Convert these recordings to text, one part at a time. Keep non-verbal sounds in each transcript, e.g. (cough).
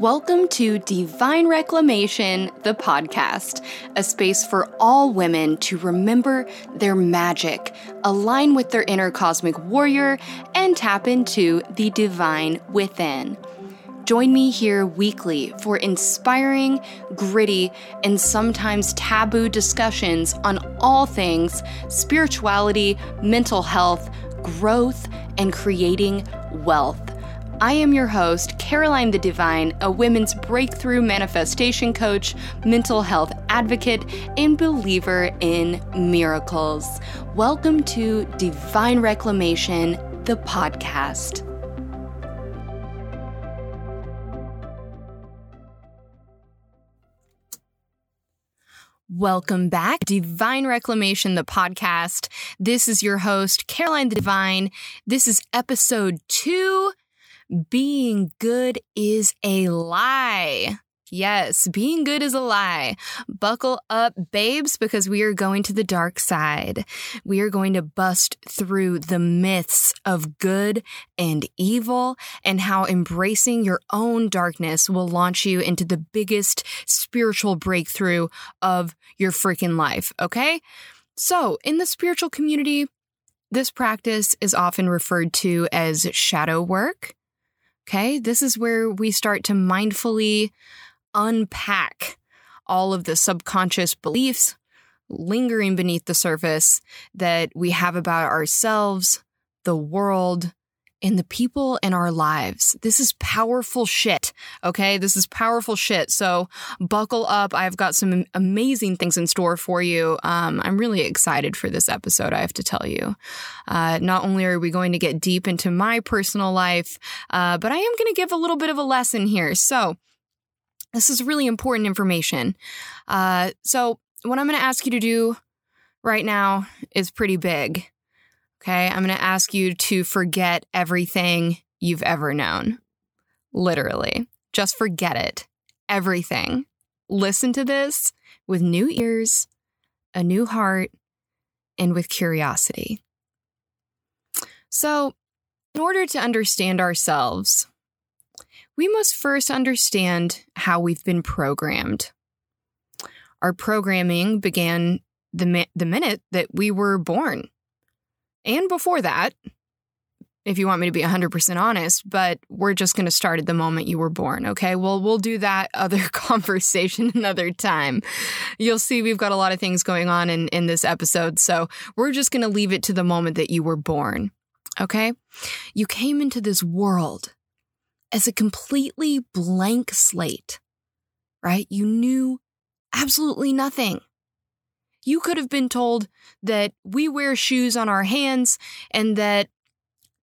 Welcome to Divine Reclamation, the podcast, a space for all women to remember their magic, align with their inner cosmic warrior, and tap into the divine within. Join me here weekly for inspiring, gritty, and sometimes taboo discussions on all things spirituality, mental health, growth, and creating wealth. I am your host, Caroline the Divine, a women's breakthrough manifestation coach, mental health advocate, and believer in miracles. Welcome to Divine Reclamation, the podcast. Welcome back. Divine Reclamation, the podcast. This is your host, Caroline the Divine. This is episode two being good is a lie. Yes, being good is a lie. Buckle up, babes, because we are going to the dark side. We are going to bust through the myths of good and evil and how embracing your own darkness will launch you into the biggest spiritual breakthrough of your freaking life. Okay. So, in the spiritual community, this practice is often referred to as shadow work. Okay. This is where we start to mindfully unpack all of the subconscious beliefs lingering beneath the surface that we have about ourselves, the world, and the people in our lives. This is powerful shit. Okay. This is powerful shit. So buckle up. I've got some amazing things in store for you. Um, I'm really excited for this episode, I have to tell you. Uh, not only are we going to get deep into my personal life, uh, but I am going to give a little bit of a lesson here. So, this is really important information. Uh, so, what I'm going to ask you to do right now is pretty big. Okay. I'm going to ask you to forget everything you've ever known. Literally. Just forget it. Everything. Listen to this with new ears, a new heart, and with curiosity. So, in order to understand ourselves, we must first understand how we've been programmed. Our programming began the, mi- the minute that we were born. And before that, if you want me to be 100% honest, but we're just going to start at the moment you were born, okay? Well, we'll do that (laughs) other conversation another time. You'll see we've got a lot of things going on in, in this episode, so we're just going to leave it to the moment that you were born, okay? You came into this world as a completely blank slate, right? You knew absolutely nothing. You could have been told that we wear shoes on our hands and that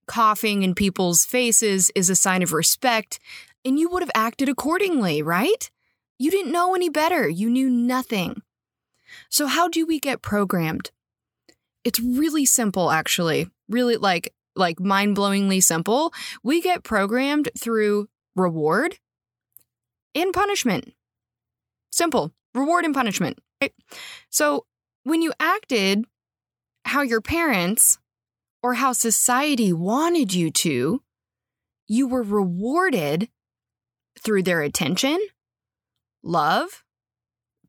coughing in people's faces is a sign of respect, and you would have acted accordingly, right? You didn't know any better. You knew nothing. So, how do we get programmed? It's really simple, actually. Really, like, like mind-blowingly simple. We get programmed through reward and punishment. Simple. Reward and punishment. Right? So, when you acted how your parents or how society wanted you to, you were rewarded through their attention, love,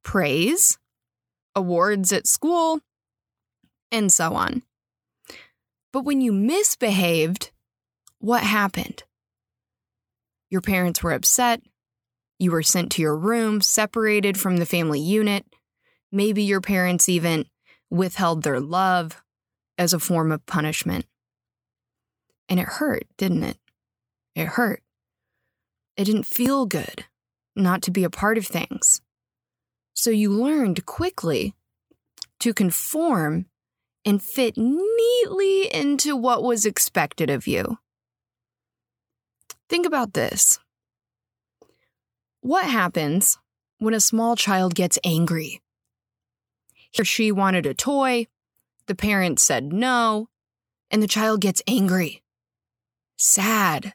praise, awards at school, and so on. But when you misbehaved, what happened? Your parents were upset. You were sent to your room, separated from the family unit. Maybe your parents even withheld their love as a form of punishment. And it hurt, didn't it? It hurt. It didn't feel good not to be a part of things. So you learned quickly to conform and fit neatly into what was expected of you. Think about this. What happens when a small child gets angry? He or she wanted a toy, the parents said no, and the child gets angry, sad,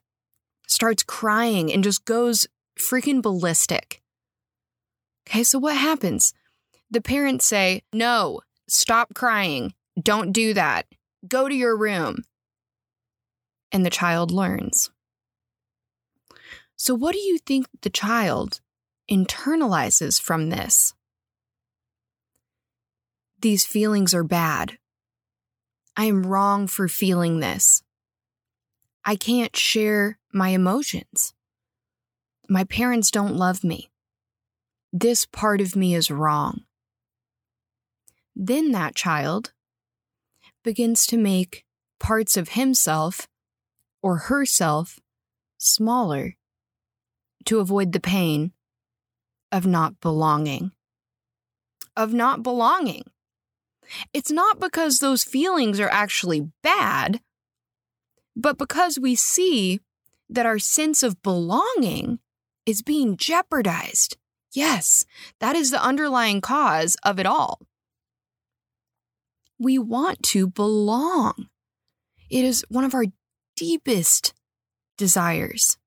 starts crying, and just goes freaking ballistic. Okay, so what happens? The parents say, No, stop crying. Don't do that. Go to your room. And the child learns. So, what do you think the child internalizes from this? These feelings are bad. I am wrong for feeling this. I can't share my emotions. My parents don't love me. This part of me is wrong. Then that child begins to make parts of himself or herself smaller to avoid the pain of not belonging. Of not belonging. It's not because those feelings are actually bad, but because we see that our sense of belonging is being jeopardized. Yes, that is the underlying cause of it all. We want to belong. It is one of our deepest desires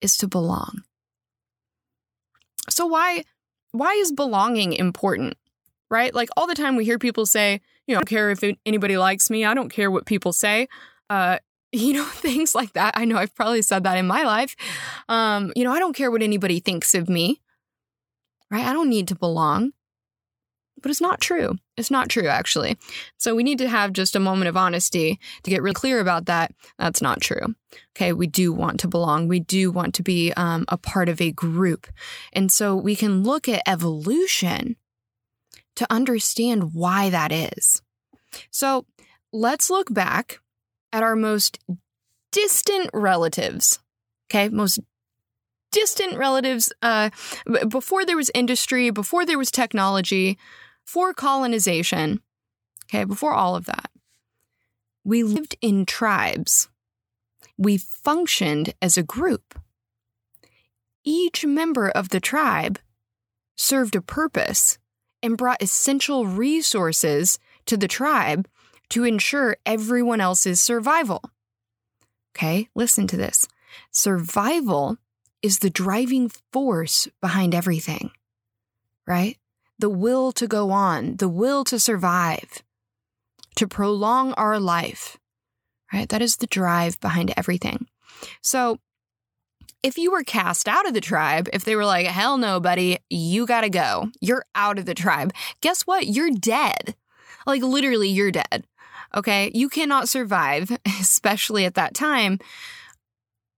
is to belong. So why why is belonging important? Right? Like all the time we hear people say, you know, I don't care if anybody likes me. I don't care what people say. Uh, (laughs) you know, things like that. I know I've probably said that in my life. Um, you know, I don't care what anybody thinks of me. Right? I don't need to belong. But it's not true. It's not true, actually. So we need to have just a moment of honesty to get real clear about that. That's not true. Okay. We do want to belong. We do want to be um, a part of a group. And so we can look at evolution to understand why that is. So let's look back at our most distant relatives. Okay. Most distant relatives uh, before there was industry, before there was technology, before colonization, okay, before all of that, we lived in tribes. We functioned as a group. Each member of the tribe served a purpose and brought essential resources to the tribe to ensure everyone else's survival. Okay, listen to this. Survival is the driving force behind everything, right? the will to go on, the will to survive, to prolong our life, right? That is the drive behind everything. So, if you were cast out of the tribe, if they were like, hell no, buddy, you gotta go, you're out of the tribe, guess what? You're dead. Like, literally, you're dead. Okay. You cannot survive, (laughs) especially at that time,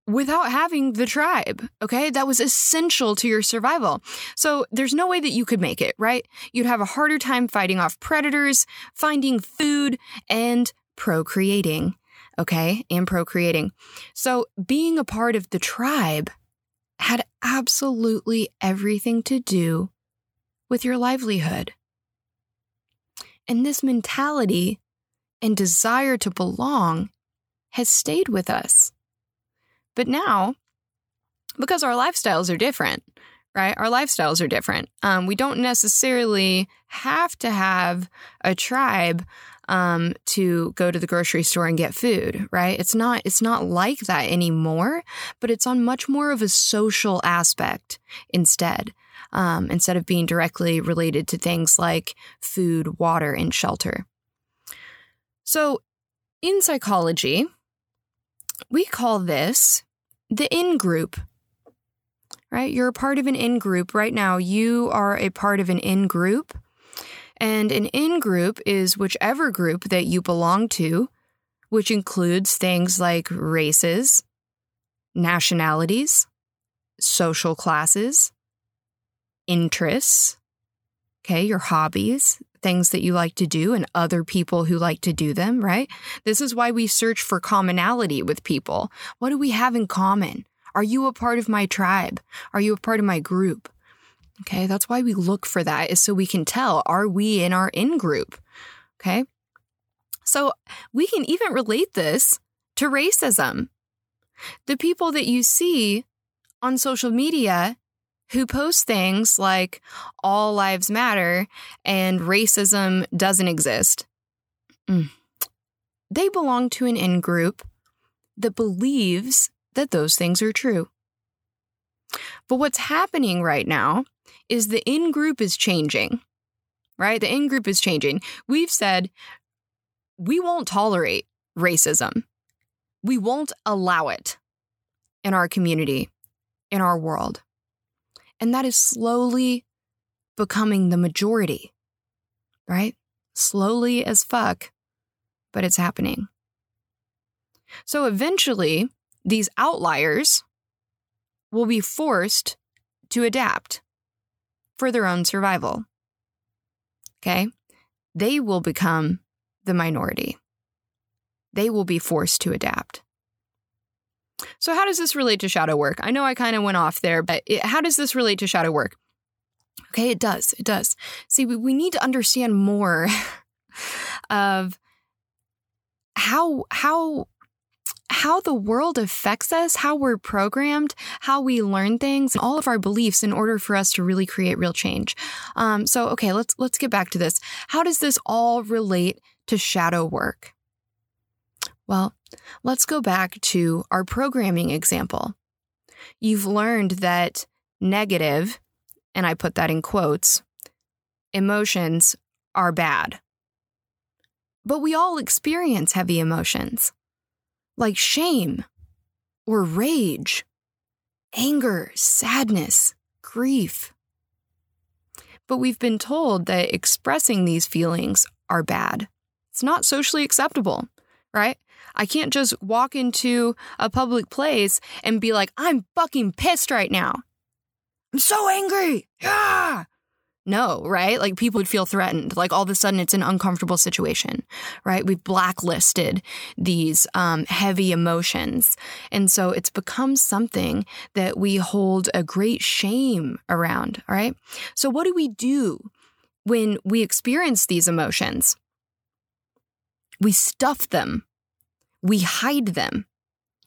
without having the tribe. Okay. That was essential to your survival. So there's no way that you could make it, right? You'd have a harder time fighting off predators, finding food, and procreating. Okay. And procreating. So being a part of the tribe had absolutely everything to do with your livelihood. And this mentality and desire to belong has stayed with us. But now, because our lifestyles are different, right? Our lifestyles are different. Um, we don't necessarily have to have a tribe um, to go to the grocery store and get food, right? It's not it's not like that anymore, but it's on much more of a social aspect instead. Um, instead of being directly related to things like food, water, and shelter. So, in psychology, we call this the in group, right? You're a part of an in group right now. You are a part of an in group. And an in group is whichever group that you belong to, which includes things like races, nationalities, social classes, interests, okay, your hobbies, things that you like to do and other people who like to do them, right? This is why we search for commonality with people. What do we have in common? Are you a part of my tribe? Are you a part of my group? Okay, that's why we look for that, is so we can tell are we in our in group? Okay, so we can even relate this to racism. The people that you see on social media who post things like all lives matter and racism doesn't exist. Mm. They belong to an in group that believes that those things are true. But what's happening right now is the in group is changing, right? The in group is changing. We've said we won't tolerate racism, we won't allow it in our community in our world. And that is slowly becoming the majority, right? Slowly as fuck, but it's happening. So eventually, these outliers will be forced to adapt for their own survival. Okay? They will become the minority. They will be forced to adapt. So, how does this relate to shadow work? I know I kind of went off there, but it, how does this relate to shadow work? Okay, it does. It does. See, we, we need to understand more (laughs) of how how how the world affects us, how we're programmed, how we learn things, all of our beliefs in order for us to really create real change. Um, so, okay, let's let's get back to this. How does this all relate to shadow work? Well, let's go back to our programming example. You've learned that negative, and I put that in quotes, emotions are bad. But we all experience heavy emotions like shame or rage, anger, sadness, grief. But we've been told that expressing these feelings are bad. It's not socially acceptable, right? I can't just walk into a public place and be like, I'm fucking pissed right now. I'm so angry. Yeah no, right? Like people would feel threatened. Like all of a sudden it's an uncomfortable situation, right? We've blacklisted these um, heavy emotions. And so it's become something that we hold a great shame around, all right? So what do we do when we experience these emotions? We stuff them, we hide them,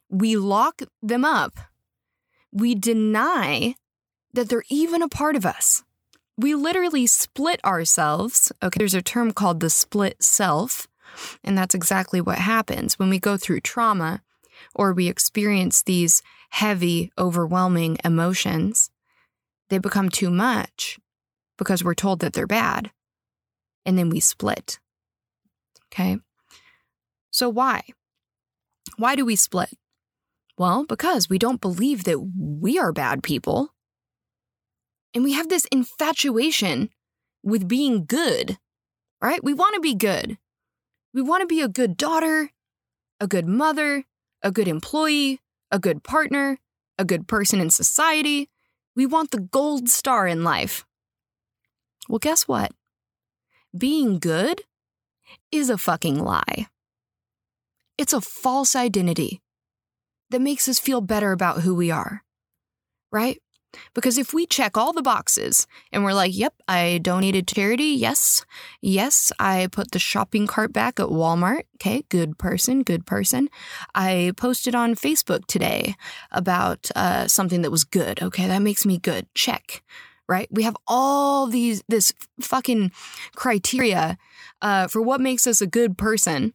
we lock them up, we deny that they're even a part of us we literally split ourselves. Okay, there's a term called the split self, and that's exactly what happens when we go through trauma or we experience these heavy, overwhelming emotions. They become too much because we're told that they're bad, and then we split. Okay, so why? Why do we split? Well, because we don't believe that we are bad people and we have this infatuation with being good, right? We want to be good. We want to be a good daughter, a good mother, a good employee, a good partner, a good person in society. We want the gold star in life. Well, guess what? Being good is a fucking lie. It's a false identity that makes us feel better about who we are, right? Because if we check all the boxes and we're like, yep, I donated charity. Yes. Yes. I put the shopping cart back at Walmart. Okay. Good person. Good person. I posted on Facebook today about uh, something that was good. Okay. That makes me good. Check. Right. We have all these, this fucking criteria uh, for what makes us a good person.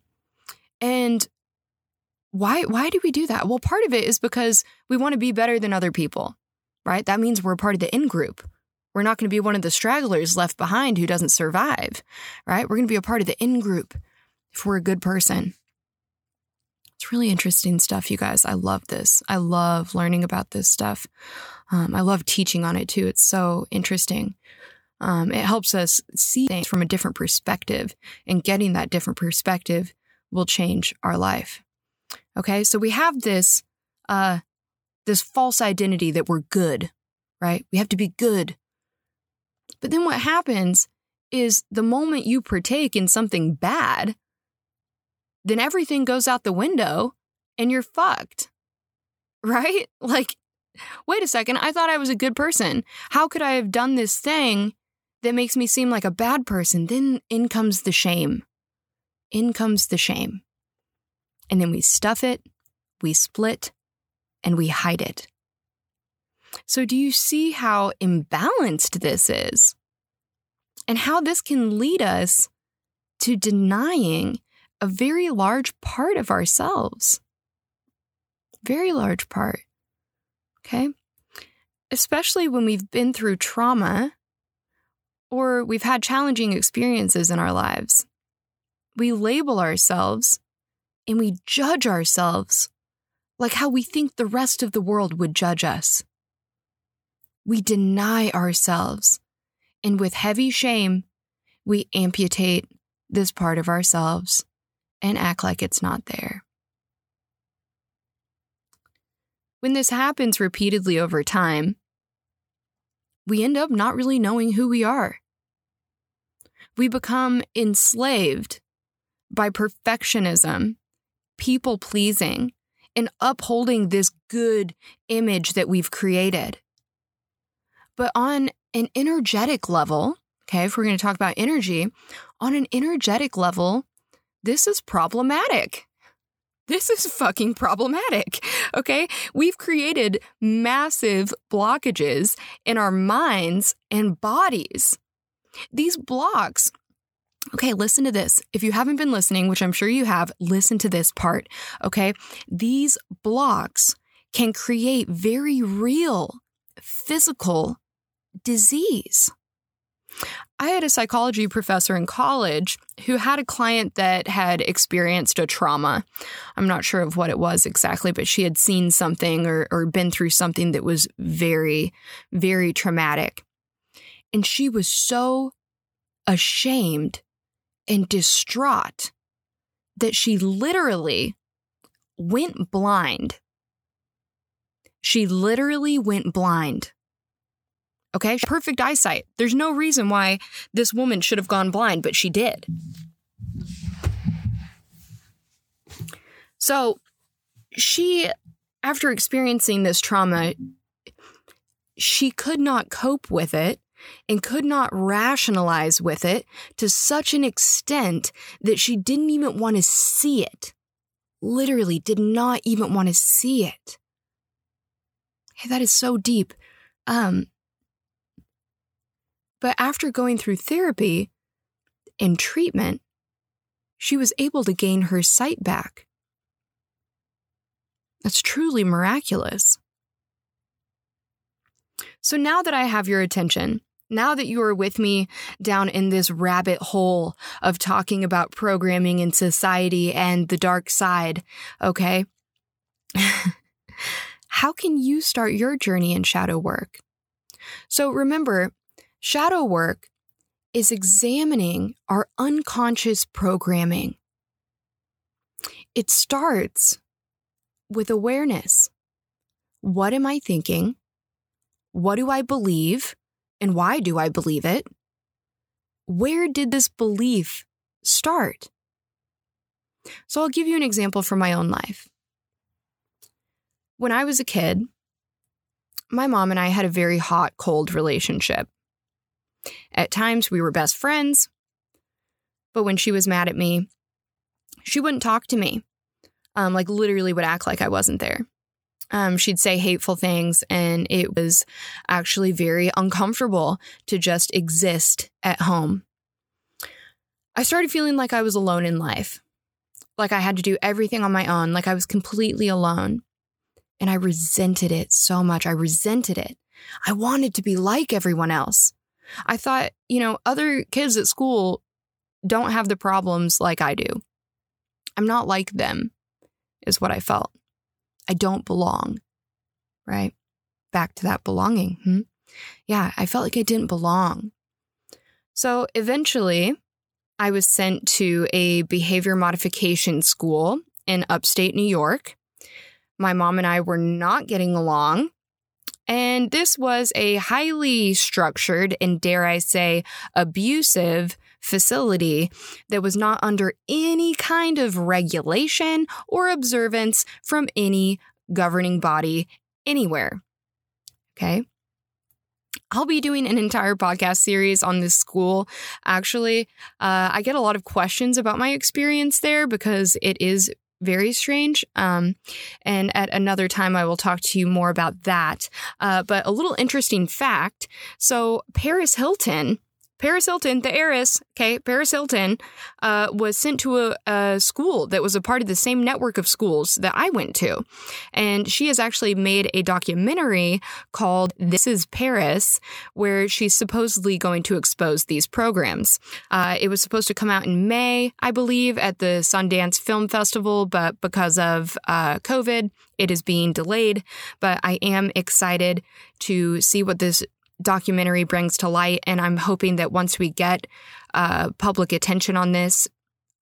And why, why do we do that? Well, part of it is because we want to be better than other people right? That means we're a part of the in group. We're not going to be one of the stragglers left behind who doesn't survive, right? We're going to be a part of the in group if we're a good person. It's really interesting stuff, you guys. I love this. I love learning about this stuff. Um, I love teaching on it too. It's so interesting. Um, it helps us see things from a different perspective, and getting that different perspective will change our life. Okay, so we have this uh, this false identity that we're good, right? We have to be good. But then what happens is the moment you partake in something bad, then everything goes out the window and you're fucked, (laughs) right? Like, wait a second, I thought I was a good person. How could I have done this thing that makes me seem like a bad person? Then in comes the shame. In comes the shame. And then we stuff it, we split, and we hide it. So, do you see how imbalanced this is? And how this can lead us to denying a very large part of ourselves? Very large part. Okay? Especially when we've been through trauma or we've had challenging experiences in our lives. We label ourselves and we judge ourselves like how we think the rest of the world would judge us. we deny ourselves. And with heavy shame, we amputate this part of ourselves and act like it's not there. When this happens repeatedly over time, we end up not really knowing who we are. We become enslaved by perfectionism, people pleasing, and upholding this good image that we've created. But on an energetic level, okay, if we're going to talk about energy, on an energetic level, this is problematic. This is fucking problematic. Okay. We've created massive blockages in our minds and bodies. These blocks, okay, listen to this. If you haven't been listening, which I'm sure you have, listen to this part. Okay. These blocks can create very real physical disease. I had a psychology professor in college who had a client that had experienced a trauma. I'm not sure of what it was exactly, but she had seen something or, or been through something that was very, very traumatic. And she was so ashamed and distraught that she literally went blind. She literally went blind Okay. Perfect eyesight. There's no reason why this woman should have gone blind, but she did. So she, after experiencing this trauma, she could not cope with it and could not rationalize with it to such an extent that she didn't even want to see it. Literally, did not even want to see it. Hey, that is so deep. Um, but after going through therapy and treatment, she was able to gain her sight back. That's truly miraculous. So now that I have your attention, now that you are with me down in this rabbit hole of talking about programming and society and the dark side, okay? (laughs) How can you start your journey in shadow work? So remember, Shadow work is examining our unconscious programming. It starts with awareness. What am I thinking? What do I believe? And why do I believe it? Where did this belief start? So I'll give you an example from my own life. When I was a kid, my mom and I had a very hot cold relationship. At times, we were best friends, but when she was mad at me, she wouldn't talk to me. Um, like, literally, would act like I wasn't there. Um, she'd say hateful things, and it was actually very uncomfortable to just exist at home. I started feeling like I was alone in life, like I had to do everything on my own, like I was completely alone. And I resented it so much. I resented it. I wanted to be like everyone else. I thought, you know, other kids at school don't have the problems like I do. I'm not like them, is what I felt. I don't belong, right? Back to that belonging. Hmm? Yeah, I felt like I didn't belong. So eventually, I was sent to a behavior modification school in upstate New York. My mom and I were not getting along. And this was a highly structured and, dare I say, abusive facility that was not under any kind of regulation or observance from any governing body anywhere. Okay. I'll be doing an entire podcast series on this school. Actually, uh, I get a lot of questions about my experience there because it is very strange. Um, and at another time, I will talk to you more about that. Uh, but a little interesting fact so, Paris Hilton Paris Hilton, the heiress, okay, Paris Hilton, uh, was sent to a, a, school that was a part of the same network of schools that I went to. And she has actually made a documentary called This is Paris, where she's supposedly going to expose these programs. Uh, it was supposed to come out in May, I believe, at the Sundance Film Festival, but because of uh, COVID, it is being delayed. But I am excited to see what this documentary brings to light. And I'm hoping that once we get uh, public attention on this,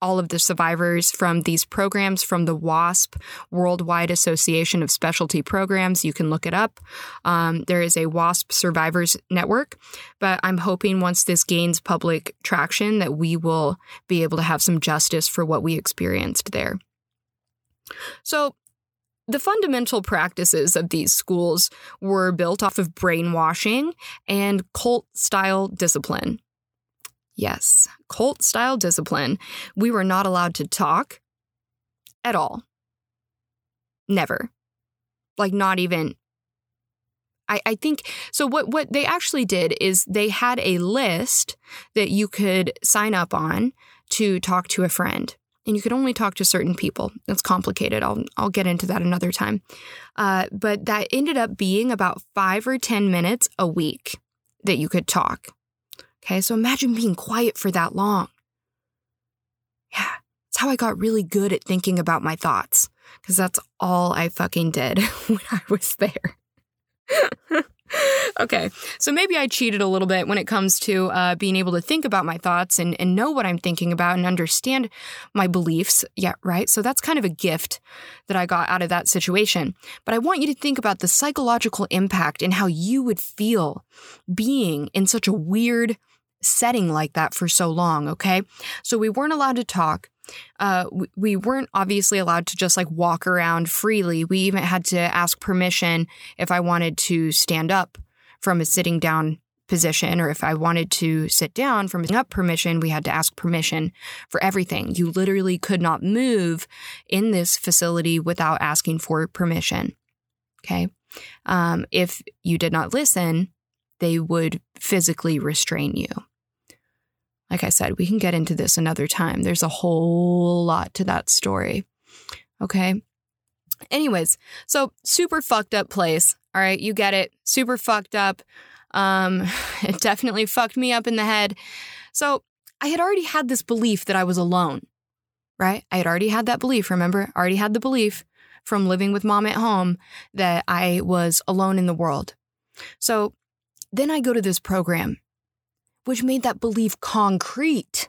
all of the survivors from these programs from the WASP, Worldwide Association of Specialty Programs. You can look it up. Um, there is a WASP Survivors Network, but I'm hoping once this gains public traction that we will be able to have some justice for what we experienced there. So, the fundamental practices of these schools were built off of brainwashing and cult style discipline. Yes, cult style discipline. We were not allowed to talk at all. Never. Like, not even. I, I think so. What, what they actually did is they had a list that you could sign up on to talk to a friend and you could only talk to certain people. That's complicated. I'll I'll get into that another time. Uh, but that ended up being about five or ten minutes a week that you could talk. Okay, so imagine being quiet for that long. Yeah, it's how I got really good at thinking about my thoughts because that's all I fucking did (laughs) when I was there. (laughs) (laughs) okay, so maybe I cheated a little bit when it comes to uh, being able to think about my thoughts and, and know what I'm thinking about and understand my beliefs. Yeah, right. So that's kind of a gift that I got out of that situation. But I want you to think about the psychological impact and how you would feel being in such a weird setting like that for so long. Okay, so we weren't allowed to talk uh, we, we weren't obviously allowed to just like walk around freely. We even had to ask permission if I wanted to stand up from a sitting down position or if I wanted to sit down from up permission, we had to ask permission for everything. You literally could not move in this facility without asking for permission. Okay. Um, if you did not listen, they would physically restrain you. Like I said, we can get into this another time. There's a whole lot to that story. Okay. Anyways, so super fucked up place. All right, you get it. Super fucked up. Um, (laughs) it definitely fucked me up in the head. So I had already had this belief that I was alone, right? I had already had that belief. Remember, I already had the belief from living with mom at home that I was alone in the world. So then I go to this program which made that belief concrete,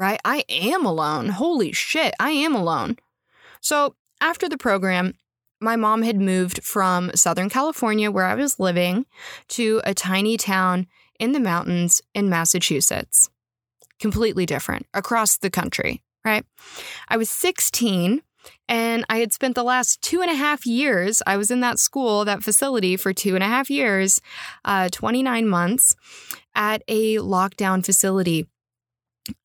right? I am alone. Holy shit, I am alone. So after the program, my mom had moved from Southern California, where I was living, to a tiny town in the mountains in Massachusetts. Completely different across the country, right? I was 16 and I had spent the last two and a half years, I was in that school, that facility for two and a half years, uh, 29 months at a lockdown facility.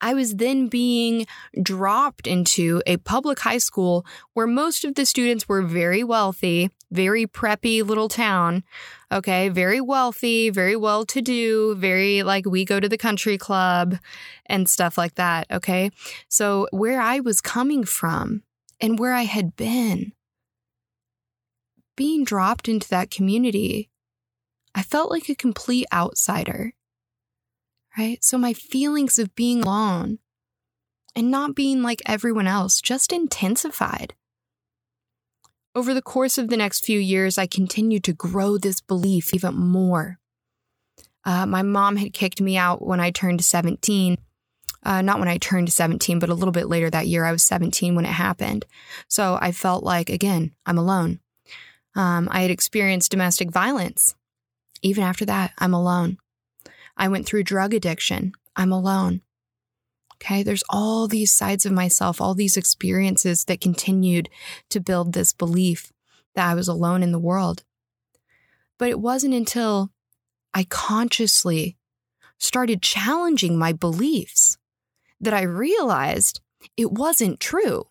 I was then being dropped into a public high school where most of the students were very wealthy, very preppy little town. Okay, very wealthy, very well to do, very like we go to the country club and stuff like that. Okay, so where I was coming from and where I had been, being dropped into that community, I felt like a complete outsider right? So my feelings of being alone and not being like everyone else just intensified. Over the course of the next few years, I continued to grow this belief even more. Uh, my mom had kicked me out when I turned 17. Uh, not when I turned 17, but a little bit later that year. I was 17 when it happened. So I felt like, again, I'm alone. Um, I had experienced domestic violence. Even after that, I'm alone. I went through drug addiction. I'm alone. Okay, there's all these sides of myself, all these experiences that continued to build this belief that I was alone in the world. But it wasn't until I consciously started challenging my beliefs that I realized it wasn't true.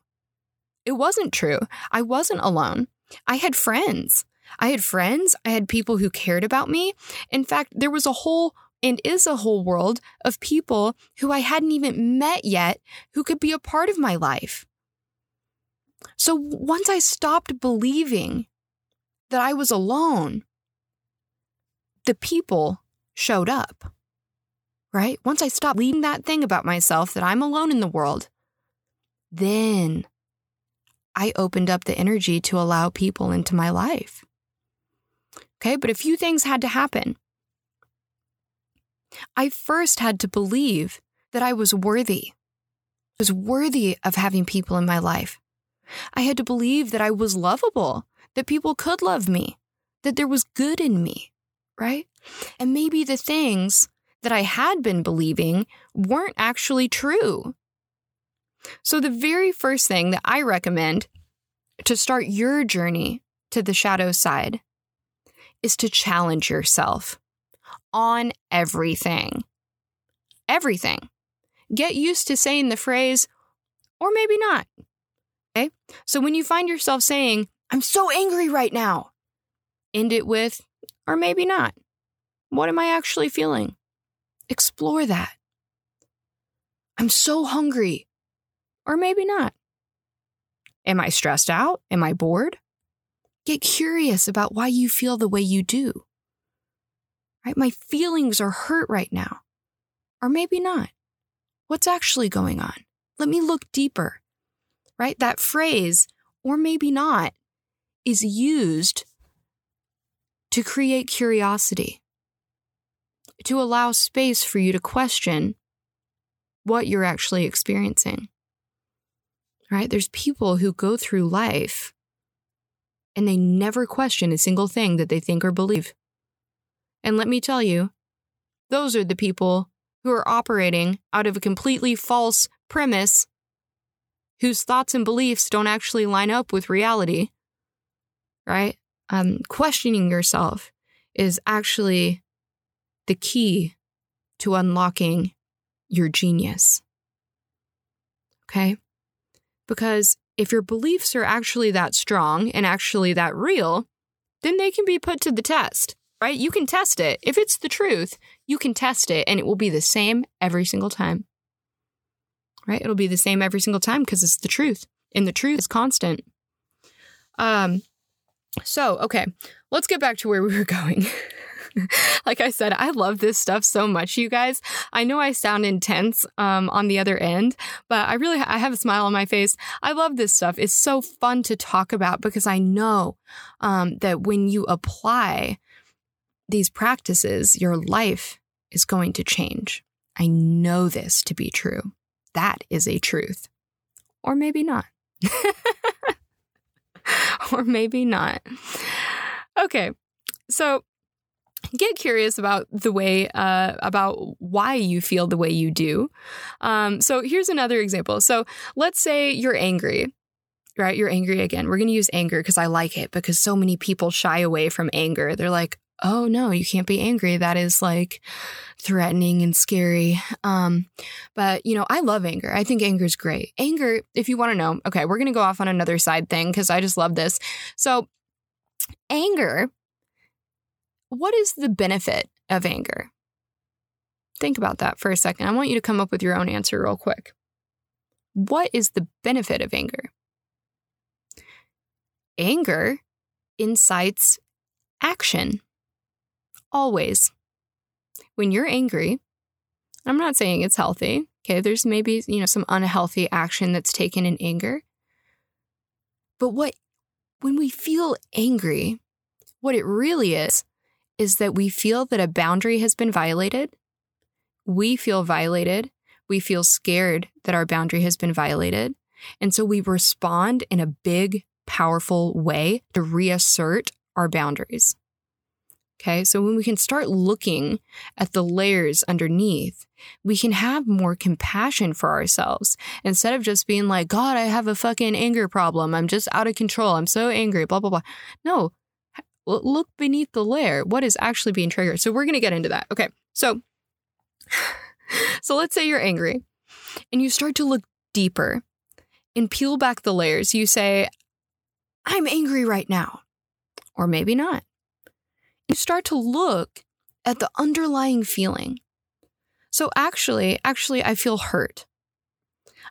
It wasn't true. I wasn't alone. I had friends. I had friends. I had people who cared about me. In fact, there was a whole and is a whole world of people who I hadn't even met yet who could be a part of my life. So once I stopped believing that I was alone, the people showed up, right? Once I stopped believing that thing about myself that I'm alone in the world, then I opened up the energy to allow people into my life. Okay, but a few things had to happen. I first had to believe that I was worthy, I was worthy of having people in my life. I had to believe that I was lovable, that people could love me, that there was good in me, right? And maybe the things that I had been believing weren't actually true. So, the very first thing that I recommend to start your journey to the shadow side is to challenge yourself on everything. Everything. Get used to saying the phrase, or maybe not. Okay? So when you find yourself saying, I'm so angry right now, end it with, or maybe not. What am I actually feeling? Explore that. I'm so hungry, or maybe not. Am I stressed out? Am I bored? Get curious about why you feel the way you do. Right? My feelings are hurt right now. Or maybe not. What's actually going on? Let me look deeper. Right? That phrase, or maybe not, is used to create curiosity, to allow space for you to question what you're actually experiencing. Right? There's people who go through life and they never question a single thing that they think or believe. And let me tell you, those are the people who are operating out of a completely false premise whose thoughts and beliefs don't actually line up with reality, right? Um, questioning yourself is actually the key to unlocking your genius. Okay? Because if your beliefs are actually that strong and actually that real, then they can be put to the test right? You can test it. If it's the truth, you can test it and it will be the same every single time. Right? It'll be the same every single time because it's the truth. And the truth is constant. Um so, okay, let's get back to where we were going. (laughs) like I said, I love this stuff so much, you guys. I know I sound intense um, on the other end, but I really I have a smile on my face. I love this stuff. It's so fun to talk about because I know um, that when you apply these practices, your life is going to change. I know this to be true. That is a truth. Or maybe not. (laughs) or maybe not. Okay. So get curious about the way uh, about why you feel the way you do um, so here's another example so let's say you're angry right you're angry again we're going to use anger because i like it because so many people shy away from anger they're like oh no, you can't be angry. That is like threatening and scary. Um, but you know, I love anger. I think anger is great. Anger, if you want to know, okay, we're gonna go off on another side thing because I just love this. So, anger, what is the benefit of anger? Think about that for a second. I want you to come up with your own answer real quick. What is the benefit of anger? Anger incites action always. When you're angry, I'm not saying it's healthy. Okay, there's maybe, you know, some unhealthy action that's taken in anger. But what when we feel angry, what it really is is that we feel that a boundary has been violated. We feel violated. We feel scared that our boundary has been violated. And so we respond in a big, powerful way to reassert our boundaries. Okay, so when we can start looking at the layers underneath, we can have more compassion for ourselves instead of just being like, God, I have a fucking anger problem. I'm just out of control. I'm so angry, blah, blah, blah. No, look beneath the layer. What is actually being triggered? So we're going to get into that. Okay, so, (sighs) so let's say you're angry and you start to look deeper and peel back the layers. You say, I'm angry right now, or maybe not you start to look at the underlying feeling. So actually, actually, I feel hurt.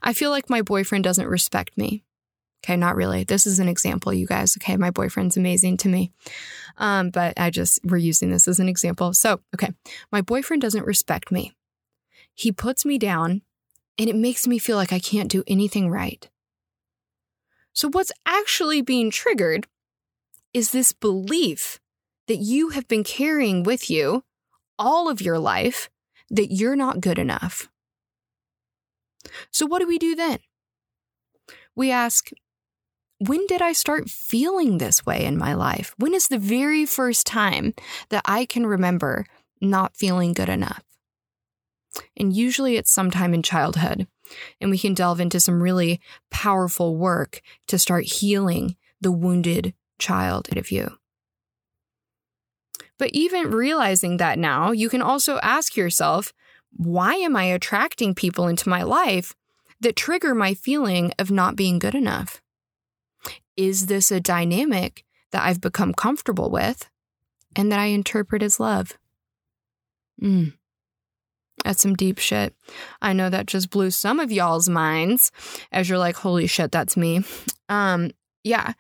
I feel like my boyfriend doesn't respect me. Okay, not really. This is an example, you guys. Okay, my boyfriend's amazing to me. Um, but I just, we're using this as an example. So, okay, my boyfriend doesn't respect me. He puts me down and it makes me feel like I can't do anything right. So, what's actually being triggered is this belief that you have been carrying with you all of your life that you're not good enough. So, what do we do then? We ask, when did I start feeling this way in my life? When is the very first time that I can remember not feeling good enough? And usually it's sometime in childhood. And we can delve into some really powerful work to start healing the wounded child of you. But even realizing that now, you can also ask yourself why am I attracting people into my life that trigger my feeling of not being good enough? Is this a dynamic that I've become comfortable with and that I interpret as love? Mm. That's some deep shit. I know that just blew some of y'all's minds as you're like, holy shit, that's me. Um, yeah.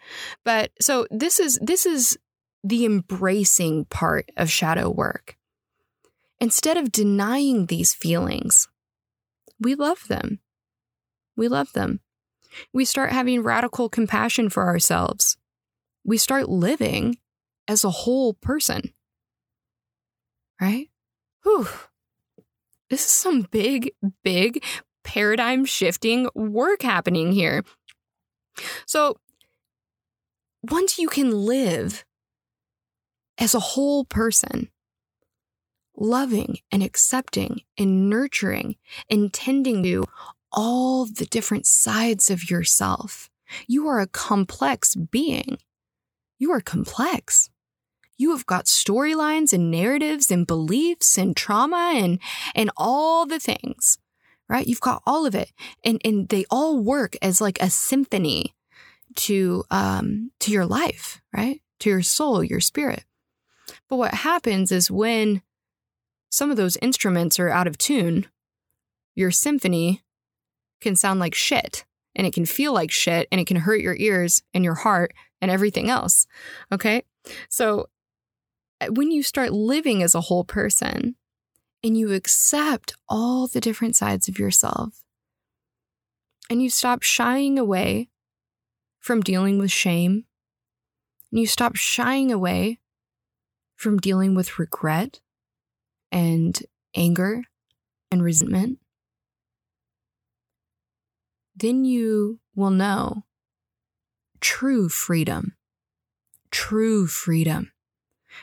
But so this is this is the embracing part of shadow work. Instead of denying these feelings, we love them. We love them. We start having radical compassion for ourselves. We start living as a whole person. Right? Whew. This is some big, big paradigm shifting work happening here. So, once you can live as a whole person, loving and accepting and nurturing and tending to all the different sides of yourself. You are a complex being. You are complex. You have got storylines and narratives and beliefs and trauma and, and all the things, right? You've got all of it. And, and they all work as like a symphony to, um, to your life, right? To your soul, your spirit. But what happens is when some of those instruments are out of tune, your symphony can sound like shit and it can feel like shit and it can hurt your ears and your heart and everything else. Okay. So uh, when you start living as a whole person and you accept all the different sides of yourself and you stop shying away from dealing with shame and you stop shying away from dealing with regret and anger and resentment then you will know true freedom. True freedom.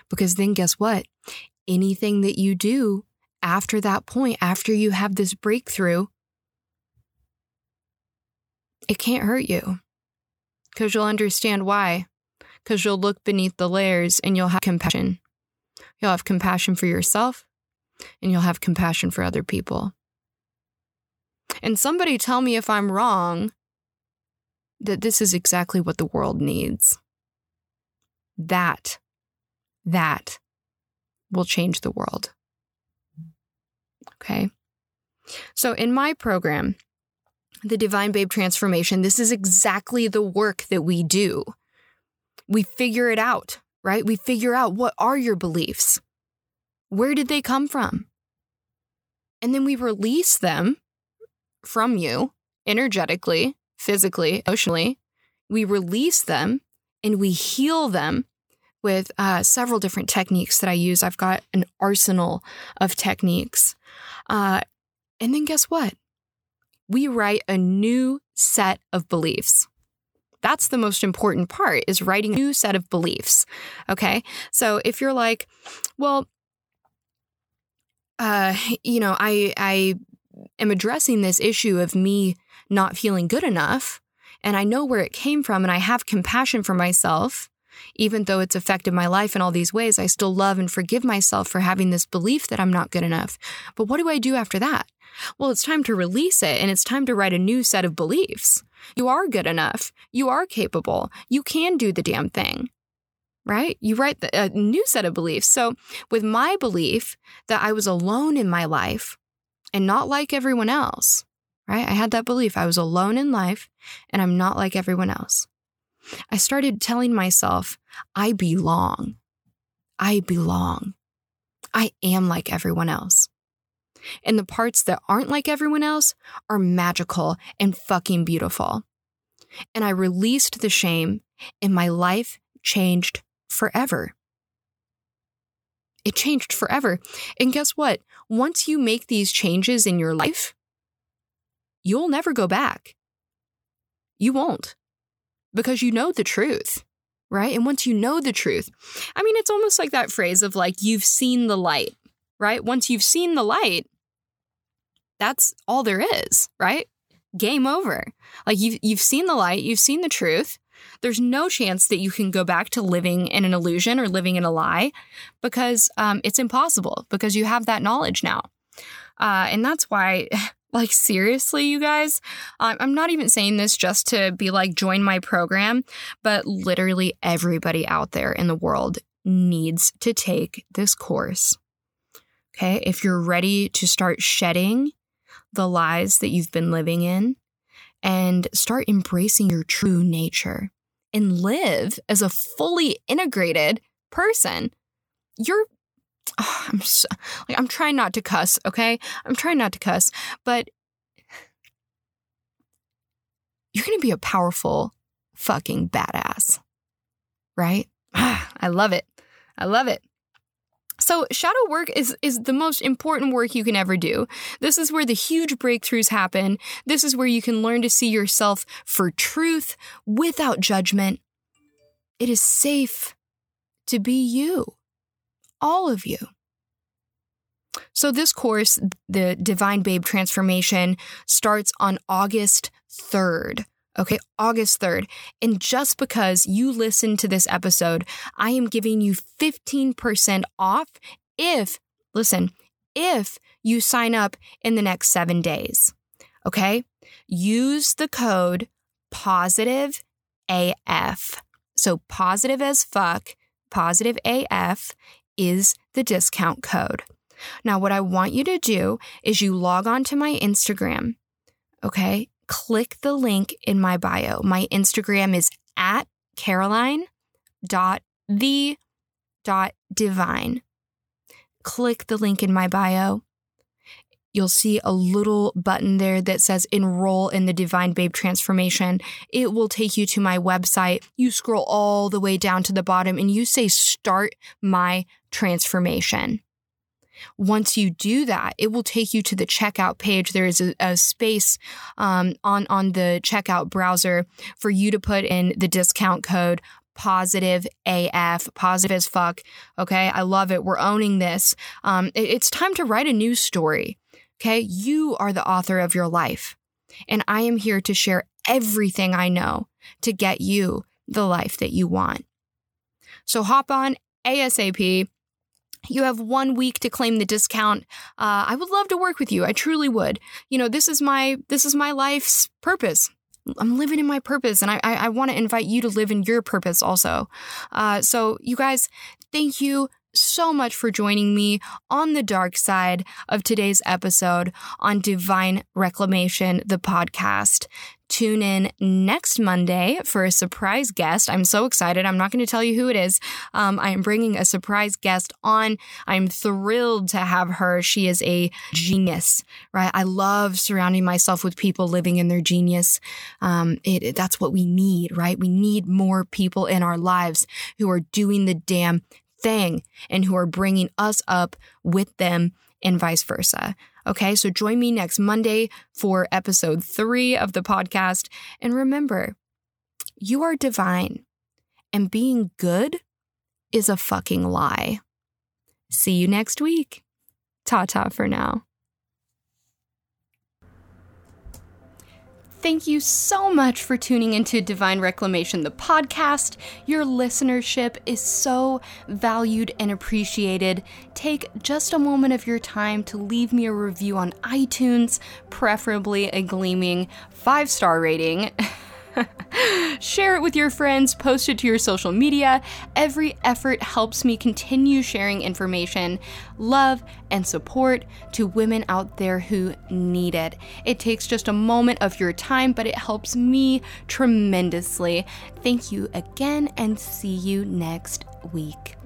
Because then guess what? Anything that you do after that point, after you have this breakthrough, it can't hurt you because you'll understand why. Because you'll look beneath the layers and you'll have compassion. You'll have compassion for yourself and you'll have compassion for other people. And somebody tell me if I'm wrong that this is exactly what the world needs. That, that will change the world. Okay. So in my program, the Divine Babe Transformation, this is exactly the work that we do. We figure it out, right? We figure out what are your beliefs? Where did they come from? And then we release them from you energetically, physically, emotionally. We release them and we heal them with uh, several different techniques that I use. I've got an arsenal of techniques. Uh, and then guess what? We write a new set of beliefs. That's the most important part is writing a new set of beliefs. Okay. So if you're like, well, uh, you know, I, I am addressing this issue of me not feeling good enough, and I know where it came from, and I have compassion for myself, even though it's affected my life in all these ways, I still love and forgive myself for having this belief that I'm not good enough. But what do I do after that? Well, it's time to release it and it's time to write a new set of beliefs. You are good enough. You are capable. You can do the damn thing. right? You write a new set of beliefs. So, with my belief that I was alone in my life and not like everyone else, right? I had that belief I was alone in life and I'm not like everyone else. I started telling myself, I belong. I belong. I am like everyone else. And the parts that aren't like everyone else are magical and fucking beautiful. And I released the shame, and my life changed forever. It changed forever. And guess what? Once you make these changes in your life, you'll never go back. You won't because you know the truth, right? And once you know the truth, I mean, it's almost like that phrase of like, you've seen the light, right? Once you've seen the light, that's all there is, right? Game over. Like you've, you've seen the light, you've seen the truth. There's no chance that you can go back to living in an illusion or living in a lie because um, it's impossible because you have that knowledge now. Uh, and that's why (laughs) Like, seriously, you guys? I'm not even saying this just to be like, join my program, but literally everybody out there in the world needs to take this course. Okay. If you're ready to start shedding the lies that you've been living in and start embracing your true nature and live as a fully integrated person, you're (sighs) oh, I'm so, like I'm trying not to cuss, okay? I'm trying not to cuss, but you're going to be a powerful fucking badass. Right? (sighs) I love it. I love it. So shadow work is is the most important work you can ever do. This is where the huge breakthroughs happen. This is where you can learn to see yourself for truth without judgment. It is safe to be you all of you. So, this course, the Divine Babe Transformation, starts on August 3rd. Okay, August 3rd. And just because you listen to this episode, I am giving you 15% off if, listen, if you sign up in the next seven days. Okay, use the code positive AF. So, positive as fuck, positive AF is the discount code. Now, what I want you to do is you log on to my Instagram, okay? Click the link in my bio. My Instagram is at Caroline dot the dot divine. Click the link in my bio you'll see a little button there that says enroll in the Divine Babe Transformation. It will take you to my website. You scroll all the way down to the bottom and you say start my transformation. Once you do that, it will take you to the checkout page. There is a, a space um, on on the checkout browser for you to put in the discount code positive AF, positive as fuck. Okay, I love it. We're owning this. Um, it, it's time to write a news story. Okay. You are the author of your life. And I am here to share everything I know to get you the life that you want. So hop on ASAP. You have one week to claim the discount. Uh, I would love to work with you. I truly would. You know, this is my this is my life's purpose. I'm living in my purpose, and I I, I want to invite you to live in your purpose also. Uh, so, you guys, thank you so much for joining me on the dark side of today's episode on Divine Reclamation, the podcast. Tune in next Monday for a surprise guest. I'm so excited. I'm not going to tell you who it is. Um, I am bringing a surprise guest on. I'm thrilled to have her. She is a genius, right? I love surrounding myself with people living in their genius. Um, it, that's what we need, right? We need more people in our lives who are doing the damn thing and who are bringing us up with them and vice versa. Okay, so join me next Monday for episode three of the podcast. And remember, you are divine, and being good is a fucking lie. See you next week. Ta ta for now. Thank you so much for tuning into Divine Reclamation, the podcast. Your listenership is so valued and appreciated. Take just a moment of your time to leave me a review on iTunes, preferably a gleaming five star rating. (laughs) (laughs) Share it with your friends, post it to your social media. Every effort helps me continue sharing information, love, and support to women out there who need it. It takes just a moment of your time, but it helps me tremendously. Thank you again and see you next week.